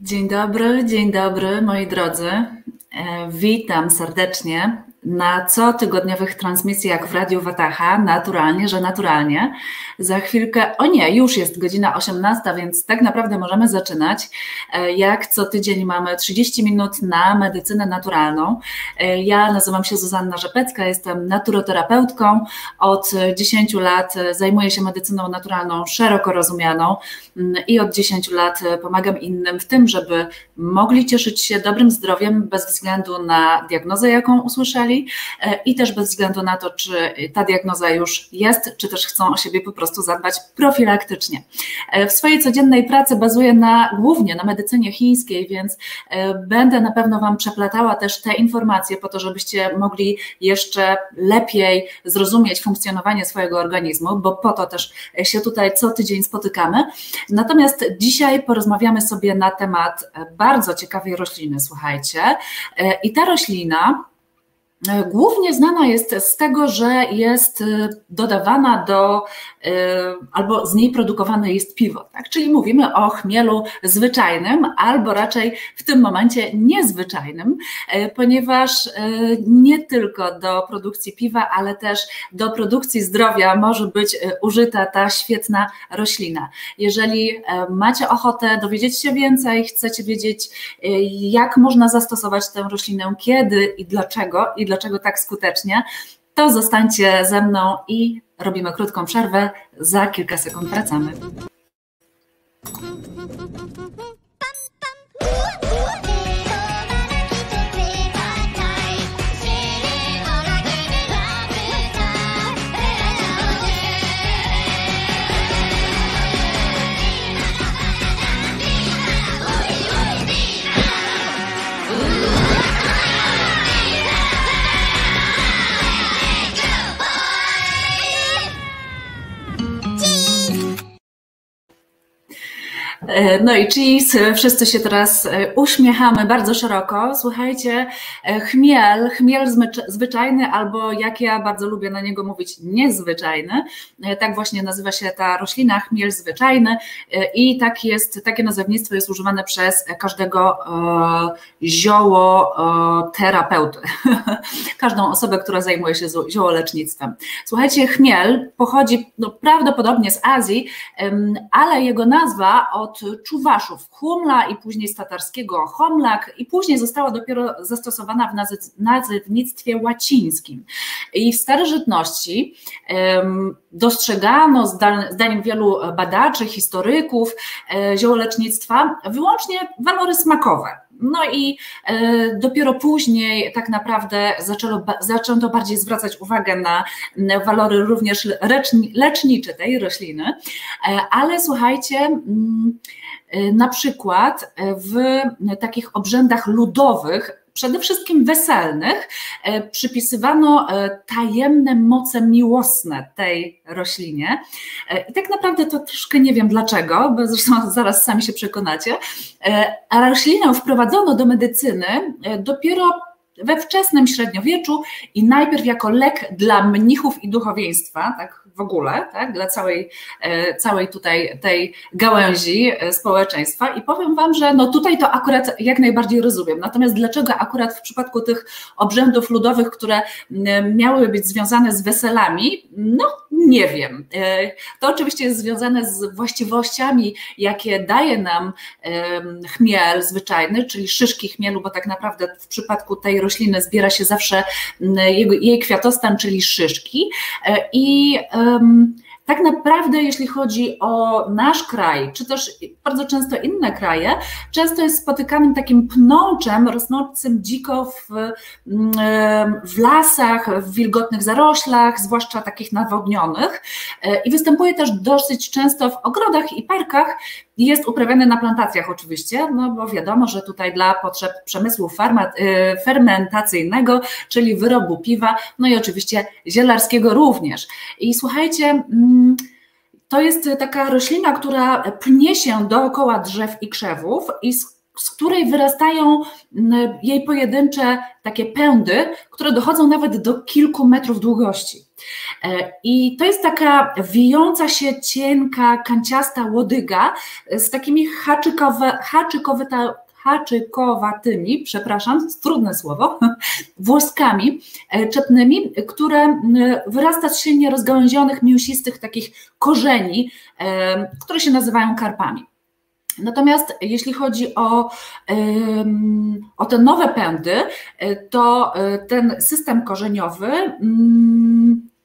Dzień dobry, dzień dobry moi drodzy. E, witam serdecznie na cotygodniowych transmisjach w Radiu Wataha, naturalnie, że naturalnie. Za chwilkę, o nie, już jest godzina 18, więc tak naprawdę możemy zaczynać. E, jak co tydzień mamy 30 minut na medycynę naturalną. E, ja nazywam się Zuzanna Rzepecka, jestem naturoterapeutką. Od 10 lat zajmuję się medycyną naturalną szeroko rozumianą mm, i od 10 lat pomagam innym w tym, żeby mogli cieszyć się dobrym zdrowiem bez względu na diagnozę, jaką usłyszeli E, i też bez względu na to, czy ta diagnoza już jest, czy też chcą o siebie po prostu zadbać profilaktycznie. E, w swojej codziennej pracy bazuję na, głównie na medycynie chińskiej, więc e, będę na pewno Wam przeplatała też te informacje po to, żebyście mogli jeszcze lepiej zrozumieć funkcjonowanie swojego organizmu, bo po to też się tutaj co tydzień spotykamy. Natomiast dzisiaj porozmawiamy sobie na temat bardzo ciekawej rośliny, słuchajcie. I ta roślina głównie znana jest z tego, że jest e, dodawana do, e, albo z niej produkowane jest piwo, tak? czyli mówimy o chmielu zwyczajnym, albo raczej w tym momencie niezwyczajnym, ponieważ nie tylko do produkcji piwa, ale też do produkcji zdrowia może być użyta ta świetna roślina. Jeżeli macie ochotę dowiedzieć się więcej, chcecie wiedzieć, jak można zastosować tę roślinę, kiedy i dlaczego, i dlaczego tak skutecznie, to zostańcie ze mną i robimy krótką przerwę. Za kilka sekund wracamy. No i cheese, wszyscy się teraz e, uśmiechamy bardzo szeroko. Słuchajcie, e, chmiel, chmiel zwyczajny, albo jak ja bardzo lubię na niego mówić, niezwyczajny. Tak właśnie nazywa się ta roślina, chmiel zwyczajny i tak jest, takie nazewnictwo jest używane przez każdego zioło terapeuty, każdą osobę, która zajmuje się ziołolecznictwem. Słuchajcie, chmiel pochodzi no, prawdopodobnie z Azji, ale jego nazwa od Czuwaszów, Humla i później z tatarskiego Homlak i później została dopiero zastosowana w nazewnictwie łacińskim. I w starożytności dostrzegano, zdaniem wielu badaczy, historyków e, ziołolecznictwa, wyłącznie walory smakowe. No i e, dopiero później tak naprawdę zaczęto, zaczęto bardziej zwracać uwagę na walory również lecznicze tej rośliny, e, ale słuchajcie, mm, e, na przykład w takich obrzędach ludowych przede wszystkim weselnych, przypisywano tajemne moce miłosne tej roślinie. I tak naprawdę to troszkę nie wiem dlaczego, bo zresztą zaraz sami się przekonacie. A roślinę wprowadzono do medycyny dopiero we wczesnym średniowieczu i najpierw jako lek dla mnichów i duchowieństwa, tak w ogóle, tak, dla całej, e, całej tutaj tej gałęzi e, społeczeństwa i powiem Wam, że no tutaj to akurat jak najbardziej rozumiem. Natomiast dlaczego akurat w przypadku tych obrzędów ludowych, które miały być związane z weselami, no nie wiem. E, to oczywiście jest związane z właściwościami, jakie daje nam chmiel zwyczajny, czyli szyszki chmielu, bo tak naprawdę w przypadku tej rośliny zbiera się zawsze jej kwiatostan, czyli szyszki. I tak naprawdę, jeśli chodzi o nasz kraj, czy też bardzo często inne kraje, często jest spotykanym takim pnączem rosnącym dziko w, w lasach, w wilgotnych zaroślach, zwłaszcza takich nawodnionych, e, i występuje też dosyć często w ogrodach i parkach, jest uprawiany na plantacjach oczywiście, no bo wiadomo, że tutaj dla potrzeb przemysłu farma, y, fermentacyjnego, czyli wyrobu piwa, no i oczywiście zielarskiego również. I słuchajcie, mm, to jest taka roślina, która pnie się dookoła drzew i krzewów i z z której wyrastają jej pojedyncze takie pędy, które dochodzą nawet do kilku metrów długości. E, I to jest taka wijąca się, cienka, kanciasta łodyga z takimi haczykowe, haczykowata, haczykowatymi, przepraszam, trudne słowo, włoskami e, czepnymi, które wyrasta z silnie rozgałęzionych, mięsistych takich korzeni, e, które się nazywają karpami. Natomiast jeśli chodzi o, o te nowe pędy, e, to ten system korzeniowy mm, E,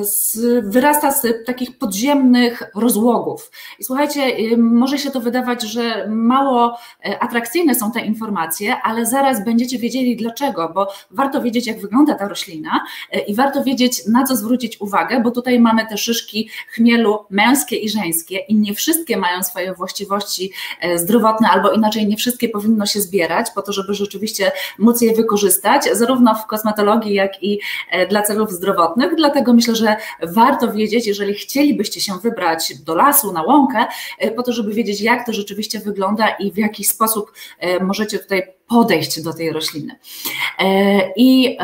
z, wyrasta z takich podziemnych rozłogów. I słuchajcie, może się to wydawać, że mało e, atrakcyjne są te informacje, ale zaraz będziecie wiedzieli dlaczego, bo warto wiedzieć, jak wygląda ta roślina e, i warto wiedzieć, na co zwrócić uwagę, bo tutaj mamy te szyszki chmielu męskie i żeńskie i nie wszystkie mają swoje właściwości zdrowotne, albo inaczej nie wszystkie powinno się zbierać po to, żeby rzeczywiście móc je wykorzystać, zarówno w kosmetologii, jak i dla celów zdrowotnych. Dlatego myślę, myślę, że warto wiedzieć, jeżeli chcielibyście się wybrać do lasu, na łąkę, e, po to, żeby wiedzieć, jak to rzeczywiście wygląda i w jaki sposób e, możecie tutaj podejść do tej rośliny. E, I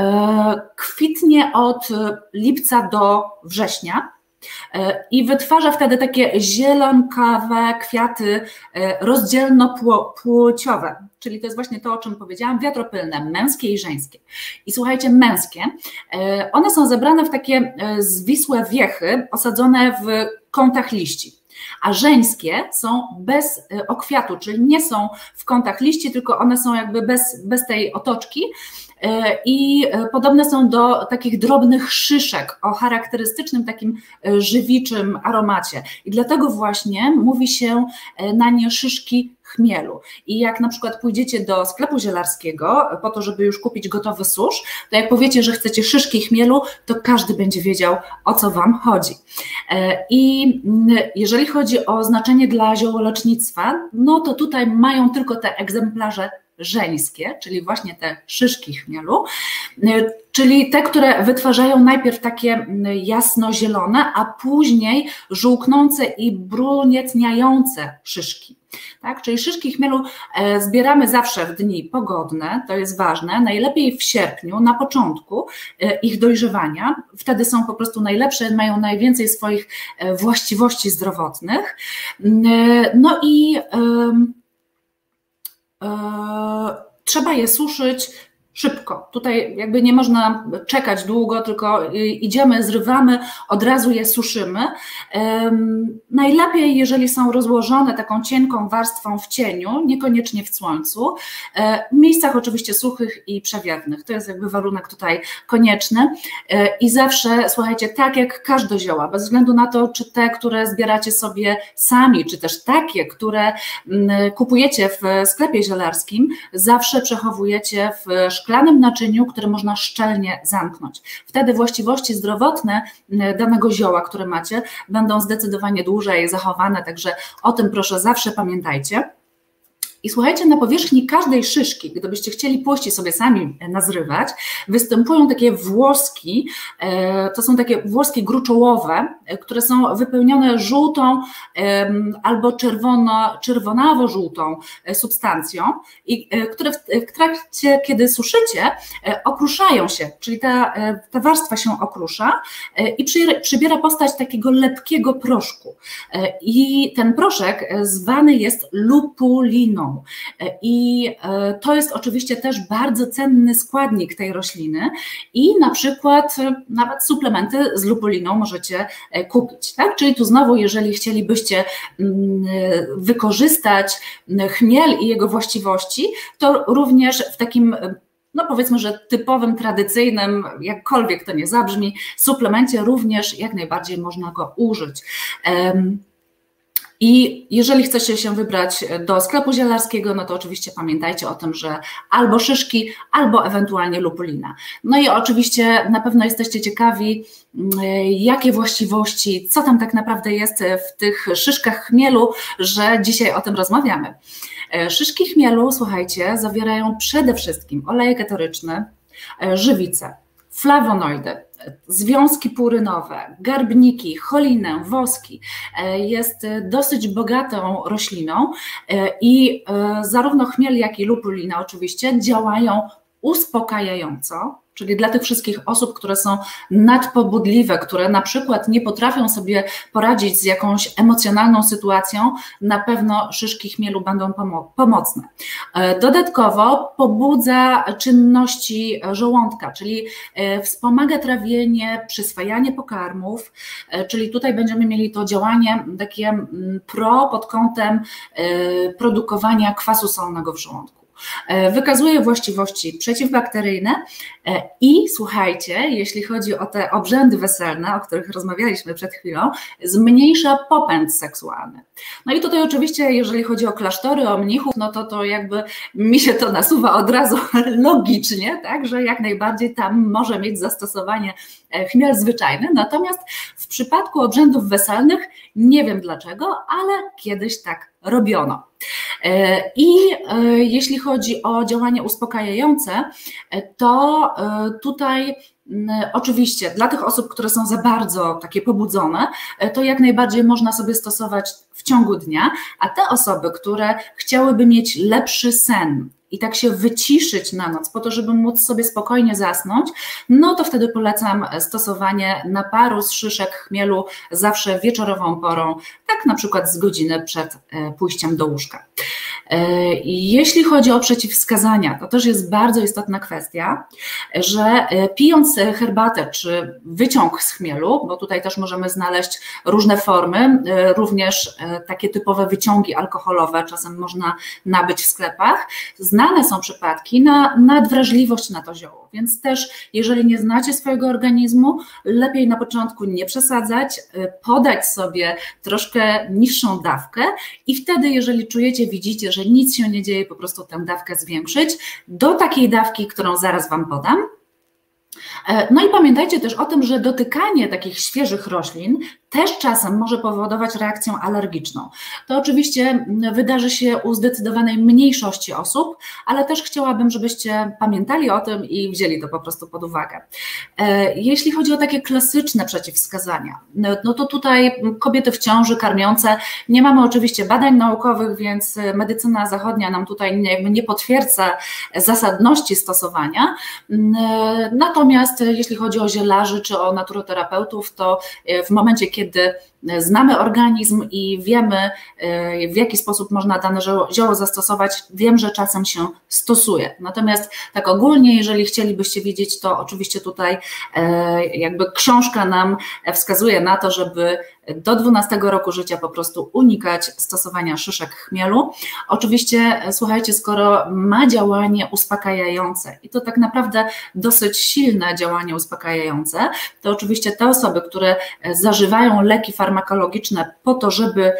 kwitnie od lipca do września. I wytwarza wtedy takie zielonkawe kwiaty rozdzielnopłciowe, czyli to jest właśnie to, o czym powiedziałam, wiatropylne, męskie i żeńskie. I słuchajcie, męskie, e, one są zebrane w takie e, zwisłe wiechy, osadzone w kątach liści. A żeńskie są bez e, okwiatu, czyli nie są w kątach liści, tylko one są jakby bez, bez tej otoczki i podobne są do takich drobnych szyszek o charakterystycznym takim żywiczym aromacie. I dlatego właśnie mówi się na nie szyszki chmielu. I jak na przykład pójdziecie do sklepu zielarskiego po to, żeby już kupić gotowy susz, to jak powiecie, że chcecie szyszki chmielu, to każdy będzie wiedział, o co Wam chodzi. E, I jeżeli chodzi o znaczenie dla ziołolecznictwa, no to tutaj mają tylko te egzemplarze żeńskie, czyli właśnie te szyszki chmielu, e, czyli te, które wytwarzają najpierw takie mm, jasno-zielone, a później żółknące i brunietniające szyszki. Tak? Czyli szyszki chmielu e, zbieramy zawsze w dni pogodne, to jest ważne, najlepiej w sierpniu, na początku e, ich dojrzewania. Wtedy są po prostu najlepsze, mają najwięcej swoich e, właściwości zdrowotnych. No i trzeba je suszyć szybko. Tutaj jakby nie można czekać długo, tylko idziemy, zrywamy, od razu je suszymy. Najlepiej, jeżeli są rozłożone taką cienką warstwą w cieniu, niekoniecznie w słońcu, e, w miejscach oczywiście suchych i przewiewnych. To jest jakby warunek tutaj konieczny. E, I zawsze, słuchajcie, tak jak każde zioła, bez względu na to, czy te, które zbieracie sobie sami, czy też takie, które kupujecie w sklepie zielarskim, zawsze przechowujecie w szklanym naczyniu, które można szczelnie zamknąć. Wtedy właściwości zdrowotne danego zioła, które macie, będą zdecydowanie dłużej zachowane, także o tym proszę zawsze pamiętajcie. I słuchajcie, na powierzchni każdej szyszki, gdybyście chcieli pójść sobie sami nazrywać, występują takie włoski, e, to są takie włoski gruczołowe, e, które są wypełnione żółtą albo czerwono, czerwonawo-żółtą e, substancją i które w trakcie, kiedy suszycie, okruszają się, czyli ta, ta warstwa się okrusza i przybiera postać takiego lepkiego proszku. I ten proszek zwany jest lupuliną. E, I e, to jest oczywiście też bardzo cenny składnik tej rośliny i na przykład e, nawet suplementy z lupuliną możecie kupić. Tak? Czyli tu znowu, jeżeli chcielibyście mm, wykorzystać chmiel i jego właściwości, to również w takim no powiedzmy, że typowym, tradycyjnym, jakkolwiek to nie zabrzmi, suplemencie również jak najbardziej można go użyć. I jeżeli chcecie się wybrać do sklepu zielarskiego, no to oczywiście pamiętajcie o tym, że albo szyszki, albo ewentualnie lupulina. No i oczywiście na pewno jesteście ciekawi, mm, jakie właściwości, co tam tak naprawdę jest w tych szyszkach chmielu, że dzisiaj o tym rozmawiamy. E, szyszki chmielu, słuchajcie, zawierają przede wszystkim olejek eteryczny, e, żywice, flawonoidy, związki purynowe, garbniki, cholinę, woski jest dosyć bogatą rośliną i zarówno chmiel, jak i lupulina oczywiście działają uspokajająco, czyli dla tych wszystkich osób, które są nadpobudliwe, które na przykład nie potrafią sobie poradzić z jakąś emocjonalną sytuacją, na pewno szyszki chmielu będą pomocne. E, dodatkowo pobudza czynności żołądka, czyli e, wspomaga trawienie, przyswajanie pokarmów, e, czyli tutaj będziemy mieli to działanie takie mm, pro pod kątem produkowania kwasu solnego w żołądku. E, wykazuje właściwości przeciwbakteryjne e, i słuchajcie, jeśli chodzi o te obrzędy weselne, o których rozmawialiśmy przed chwilą, zmniejsza popęd seksualny. No i tutaj oczywiście, jeżeli chodzi o klasztory, o mnichów, no to to jakby mi się to nasuwa od razu logicznie, tak, że jak najbardziej tam może mieć zastosowanie e, chmiel zwyczajny, natomiast w przypadku obrzędów weselnych nie wiem dlaczego, ale kiedyś tak robiono. E, I e, jeśli chodzi o działanie uspokajające, e, to tutaj Oczywiście, dla tych osób, które są za bardzo takie pobudzone, to jak najbardziej można sobie stosować w ciągu dnia, a te osoby, które chciałyby mieć lepszy sen, i tak się wyciszyć na noc, po to, żeby móc sobie spokojnie zasnąć, no to wtedy polecam stosowanie naparu z szyszek chmielu zawsze wieczorową porą, tak na przykład z godziny przed e, pójściem do łóżka. E, jeśli chodzi o przeciwwskazania, to też jest bardzo istotna kwestia, że e, pijąc herbatę czy wyciąg z chmielu, bo tutaj też możemy znaleźć różne formy, również takie typowe wyciągi alkoholowe, czasem można nabyć w sklepach, znane są przypadki na nadwrażliwość na to zioło, więc też jeżeli nie znacie swojego organizmu, lepiej na początku nie przesadzać, podać sobie troszkę niższą dawkę i wtedy, jeżeli czujecie, widzicie, że nic się nie dzieje, po prostu tę dawkę zwiększyć do takiej dawki, którą zaraz Wam podam. E, no i pamiętajcie też o tym, że dotykanie takich świeżych roślin też czasem może powodować reakcję alergiczną. To oczywiście wydarzy się u zdecydowanej mniejszości osób, ale też chciałabym, żebyście pamiętali o tym i wzięli to po prostu pod uwagę. E, jeśli chodzi o takie klasyczne przeciwwskazania, no, to tutaj kobiety w ciąży karmiące, nie mamy oczywiście badań naukowych, więc medycyna zachodnia nam tutaj nie potwierdza zasadności stosowania. Natomiast jeśli chodzi o zielarzy czy o naturoterapeutów, to w momencie, kiedy kiedy znamy organizm i wiemy, e, w jaki sposób można dane zioło zastosować, wiem, że czasem się stosuje. Natomiast tak ogólnie, jeżeli chcielibyście wiedzieć, to oczywiście tutaj e, jakby książka nam wskazuje na to, żeby do 12 roku życia po prostu unikać stosowania szyszek chmielu. Oczywiście, słuchajcie, skoro ma działanie uspokajające i to tak naprawdę dosyć silne działanie uspokajające, to oczywiście te osoby, które zażywają leki farmakologiczne po to, żeby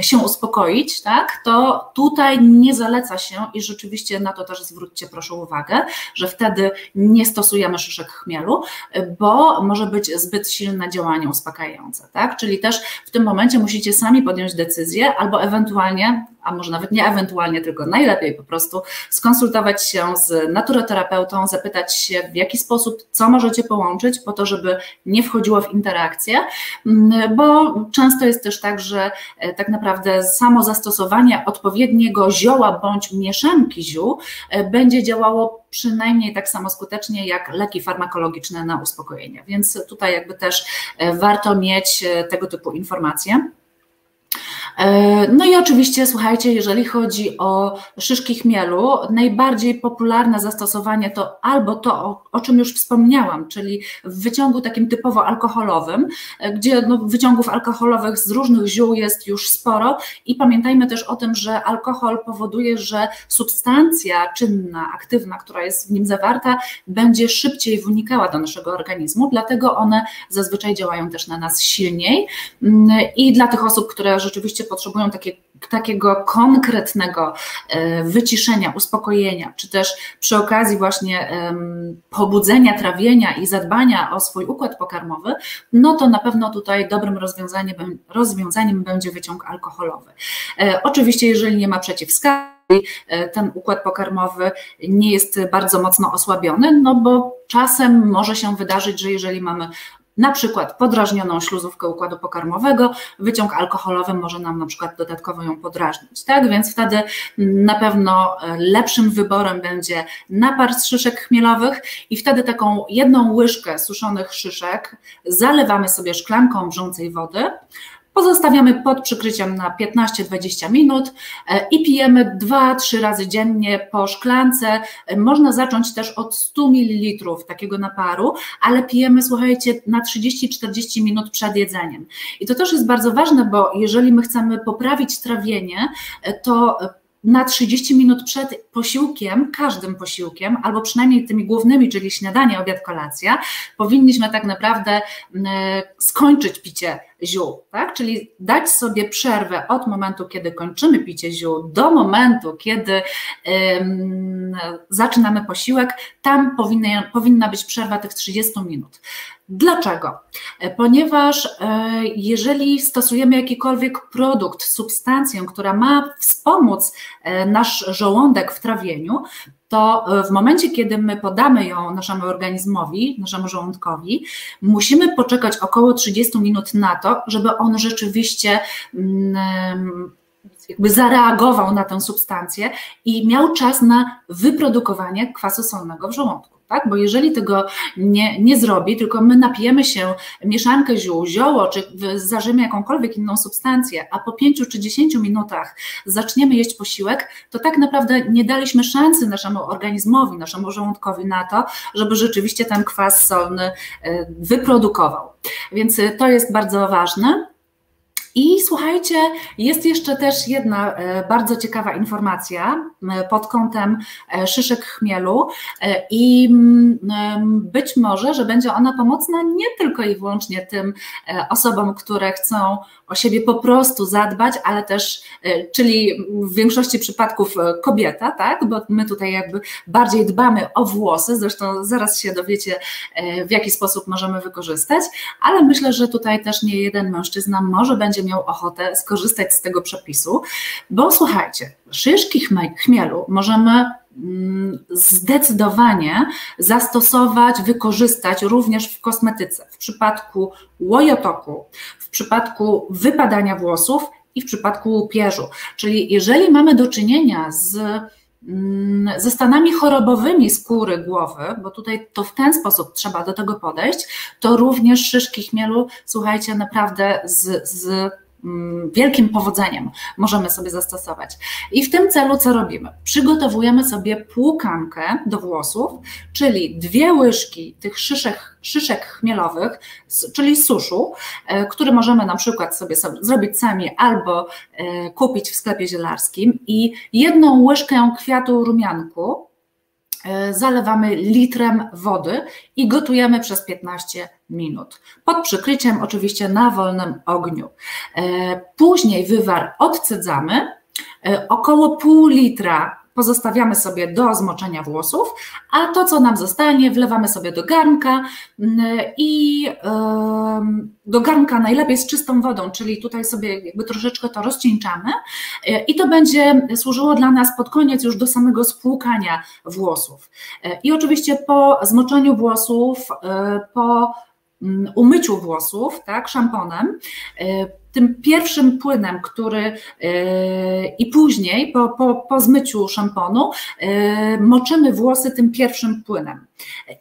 się uspokoić, tak, to tutaj nie zaleca się i rzeczywiście na to też zwróćcie proszę uwagę, że wtedy nie stosujemy szyszek chmielu, bo może być zbyt silne działanie uspokajające, tak, czyli też w tym momencie musicie sami podjąć decyzję albo ewentualnie a może nawet nie ewentualnie, tylko najlepiej po prostu skonsultować się z naturoterapeutą, zapytać się w jaki sposób, co możecie połączyć po to, żeby nie wchodziło w interakcję, mm, bo często jest też tak, że e, tak naprawdę samo zastosowanie odpowiedniego zioła bądź mieszanki ziół e, będzie działało przynajmniej tak samo skutecznie jak leki farmakologiczne na uspokojenie. Więc tutaj jakby też e, warto mieć tego typu informacje. E, no i oczywiście, słuchajcie, jeżeli chodzi o szyszki chmielu, najbardziej popularne zastosowanie to albo to, o, czym już wspomniałam, czyli w wyciągu takim typowo alkoholowym, e, gdzie no, wyciągów alkoholowych z różnych ziół jest już sporo i pamiętajmy też o tym, że alkohol powoduje, że substancja czynna, aktywna, która jest w nim zawarta, będzie szybciej wnikała do naszego organizmu, dlatego one zazwyczaj działają też na nas silniej. Mm, i dla tych osób, które rzeczywiście potrzebują takie, takiego konkretnego e, wyciszenia, uspokojenia, czy też przy okazji właśnie pobudzenia trawienia i zadbania o swój układ pokarmowy, no to na pewno tutaj dobrym rozwiązaniem, rozwiązaniem będzie wyciąg alkoholowy. E, oczywiście, jeżeli nie ma przeciwwskazań, ten układ pokarmowy nie jest bardzo mocno osłabiony, no bo czasem może się wydarzyć, że jeżeli mamy na przykład podrażnioną śluzówkę układu pokarmowego, wyciąg alkoholowy może nam na przykład dodatkowo ją podrażnić, tak? Więc wtedy na pewno e, lepszym wyborem będzie napar z szyszek chmielowych i wtedy taką jedną łyżkę suszonych szyszek zalewamy sobie szklanką wrzącej wody, Pozostawiamy pod przykryciem na 15-20 minut e, i pijemy 2-3 razy dziennie po szklance. E, można zacząć też od 100 ml takiego naparu, ale pijemy, słuchajcie, na 30-40 minut przed jedzeniem. I to też jest bardzo ważne, bo jeżeli my chcemy poprawić trawienie, e, to na 30 minut przed posiłkiem, każdym posiłkiem, albo przynajmniej tymi głównymi, czyli śniadanie, obiad, kolacja, powinniśmy tak naprawdę skończyć picie ziół, tak? Czyli dać sobie przerwę od momentu, kiedy kończymy picie ziół, do momentu, kiedy zaczynamy posiłek, tam powinna, powinna być przerwa tych 30 minut. Dlaczego? Ponieważ e, jeżeli stosujemy jakikolwiek produkt, substancję, która ma wspomóc e, nasz żołądek w trawieniu, to e, w momencie, kiedy my podamy ją naszemu organizmowi, naszemu żołądkowi, musimy poczekać około 30 minut na to, żeby on rzeczywiście mm, jakby zareagował na tę substancję i miał czas na wyprodukowanie kwasu solnego w żołądku tak? Bo jeżeli tego nie, nie zrobi, tylko my napijemy się mieszankę ziół, zioło, czy zażymy jakąkolwiek inną substancję, a po 5 czy 10 minutach zaczniemy jeść posiłek, to tak naprawdę nie daliśmy szansy naszemu organizmowi, naszemu żołądkowi na to, żeby rzeczywiście ten kwas solny e, wyprodukował. Więc e, to jest bardzo ważne. I słuchajcie, jest jeszcze też jedna e, bardzo ciekawa informacja pod kątem e, szyszek chmielu. E, i być może, że będzie ona pomocna nie tylko i wyłącznie tym osobom, które chcą o siebie po prostu zadbać, ale też, czyli w większości przypadków kobieta, tak, bo my tutaj jakby bardziej dbamy o włosy, zresztą zaraz się dowiecie, w jaki sposób możemy wykorzystać, ale myślę, że tutaj też nie jeden mężczyzna może będzie miał ochotę skorzystać z tego przepisu, bo słuchajcie, szyszki chmielu możemy mm, zdecydowanie zastosować, wykorzystać również w kosmetyce. W przypadku łojotoku, w przypadku wypadania włosów i w przypadku łupieżu. Czyli jeżeli mamy do czynienia z ze stanami chorobowymi skóry głowy, bo tutaj to w ten sposób trzeba do tego podejść, to również szyszki chmielu, słuchajcie, naprawdę z, z Mm, wielkim powodzeniem możemy sobie zastosować. I w tym celu co robimy? Przygotowujemy sobie płukankę do włosów, czyli dwie łyżki tych szyszek, szyszek chmielowych, czyli suszu, e, który możemy na przykład sobie, sobie zrobić sami albo e, kupić w sklepie zielarskim i jedną łyżkę kwiatu rumianku, zalewamy litrem wody i gotujemy przez 15 minut. Pod przykryciem oczywiście na wolnym ogniu. E, później wywar odcedzamy. E, około pół litra pozostawiamy sobie do zmoczenia włosów, a to, co nam zostanie, wlewamy sobie do garnka mm, i do garnka najlepiej z czystą wodą, czyli tutaj sobie jakby troszeczkę to rozcieńczamy e, i to będzie służyło dla nas pod koniec już do samego spłukania włosów. E, I oczywiście po zmoczeniu włosów, e, po mm, umyciu włosów, tak, szamponem, tym pierwszym płynem, który yy, i później po, po, po zmyciu szamponu yy, moczymy włosy tym pierwszym płynem.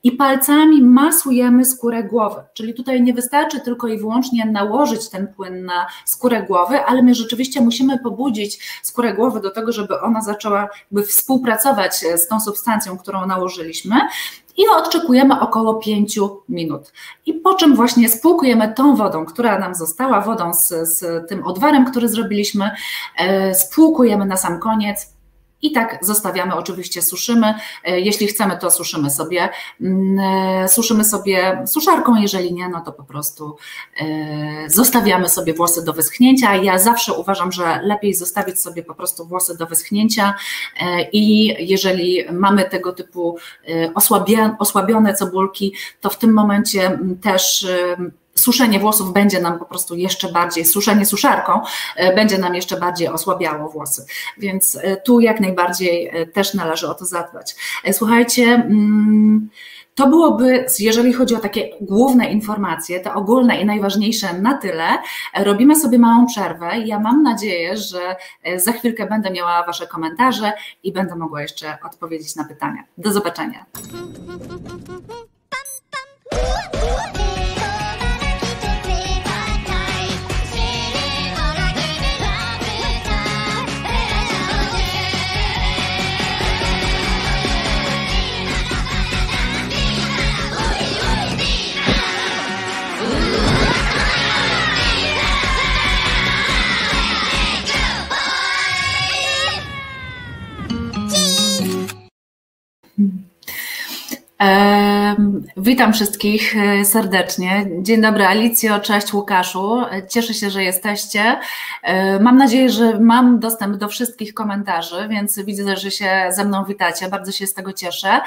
I palcami masujemy skórę głowy, czyli tutaj nie wystarczy tylko i wyłącznie nałożyć ten płyn na skórę głowy, ale my rzeczywiście musimy pobudzić skórę głowy do tego, żeby ona zaczęła jakby współpracować z tą substancją, którą nałożyliśmy i odczekujemy około 5 minut. I po czym właśnie spłukujemy tą wodą, która nam została, wodą z, z tym odwarem, który zrobiliśmy, e, spłukujemy na sam koniec i tak zostawiamy, oczywiście suszymy. E, jeśli chcemy, to suszymy sobie, mm, e, suszymy sobie suszarką, jeżeli nie, no to po prostu zostawiamy sobie włosy do wyschnięcia. Ja zawsze uważam, że lepiej zostawić sobie po prostu włosy do wyschnięcia i jeżeli mamy tego typu osłabione cebulki, to w tym momencie też suszenie włosów będzie nam po prostu jeszcze bardziej, suszenie suszarką będzie nam jeszcze bardziej osłabiało włosy. Więc tu jak najbardziej też należy o to zadbać. Słuchajcie, mm, to byłoby, jeżeli chodzi o takie główne informacje, te ogólne i najważniejsze na tyle. Robimy sobie małą przerwę. Ja mam nadzieję, że e, za chwilkę będę miała Wasze komentarze i będę mogła jeszcze odpowiedzieć na pytania. Do zobaczenia. um Witam wszystkich e, serdecznie. Dzień dobry Alicjo, cześć Łukaszu. Cieszę się, że jesteście. E, mam nadzieję, że mam dostęp do wszystkich komentarzy, więc widzę, że się ze mną witacie. Bardzo się z tego cieszę.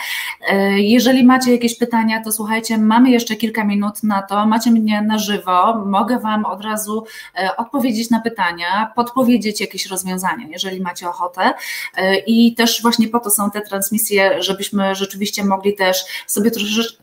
E, jeżeli macie jakieś pytania, to słuchajcie, mamy jeszcze kilka minut na to. Macie mnie na żywo. Mogę Wam od razu odpowiedzieć na pytania, podpowiedzieć jakieś rozwiązania, jeżeli macie ochotę. I też właśnie po to są te transmisje, żebyśmy rzeczywiście mogli też sobie troszeczkę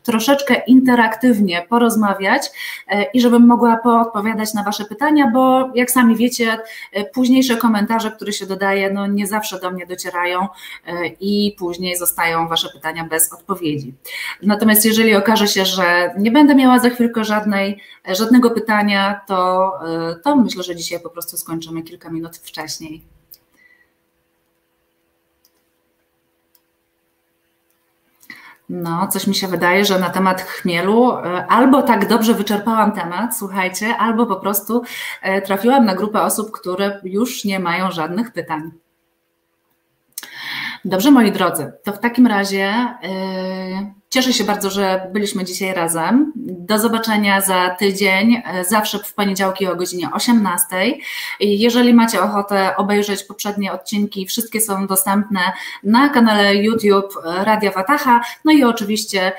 interaktywnie porozmawiać e, i żebym mogła poodpowiadać na Wasze pytania, bo jak sami wiecie, e, późniejsze komentarze, które się dodaje, no nie zawsze do mnie docierają e, i później zostają Wasze pytania bez odpowiedzi. Natomiast jeżeli okaże się, że nie będę miała za chwilkę żadnej, żadnego pytania, to, to myślę, że dzisiaj po prostu skończymy kilka minut wcześniej. No, coś mi się wydaje, że na temat chmielu e, albo tak dobrze wyczerpałam temat, słuchajcie, albo po prostu e, trafiłam na grupę osób, które już nie mają żadnych pytań. Dobrze, moi drodzy, to w takim razie. Yy Cieszę się bardzo, że byliśmy dzisiaj razem. Do zobaczenia za tydzień, e, zawsze w poniedziałki o godzinie 18. Jeżeli macie ochotę obejrzeć poprzednie odcinki, wszystkie są dostępne na kanale YouTube Radia Wataha, no i oczywiście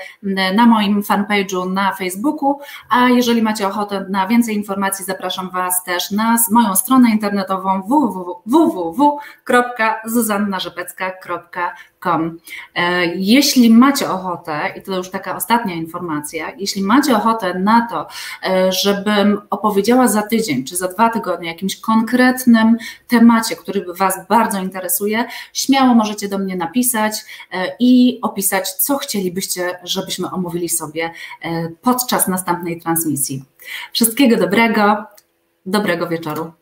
na moim fanpage'u na Facebooku. A jeżeli macie ochotę na więcej informacji, zapraszam Was też na moją stronę internetową www.zuzannarzepecka.com. E, jeśli macie ochotę, i to już taka ostatnia informacja, jeśli macie ochotę na to, e, żebym opowiedziała za tydzień czy za dwa tygodnie o jakimś konkretnym temacie, który Was bardzo interesuje, śmiało możecie do mnie napisać e, i opisać, co chcielibyście, żebyśmy omówili sobie podczas następnej transmisji. Wszystkiego dobrego, dobrego wieczoru.